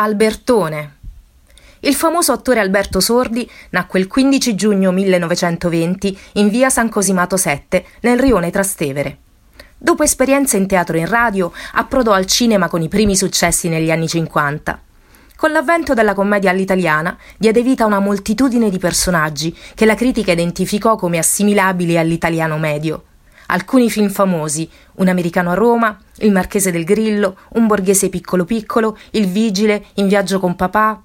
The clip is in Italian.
Albertone. Il famoso attore Alberto Sordi nacque il 15 giugno 1920 in via San Cosimato 7, nel rione Trastevere. Dopo esperienze in teatro e in radio, approdò al cinema con i primi successi negli anni 50. Con l'avvento della commedia all'italiana diede vita a una moltitudine di personaggi che la critica identificò come assimilabili all'italiano medio. Alcuni film famosi, Un americano a Roma, Il marchese del Grillo, Un borghese piccolo piccolo, Il vigile, In viaggio con papà,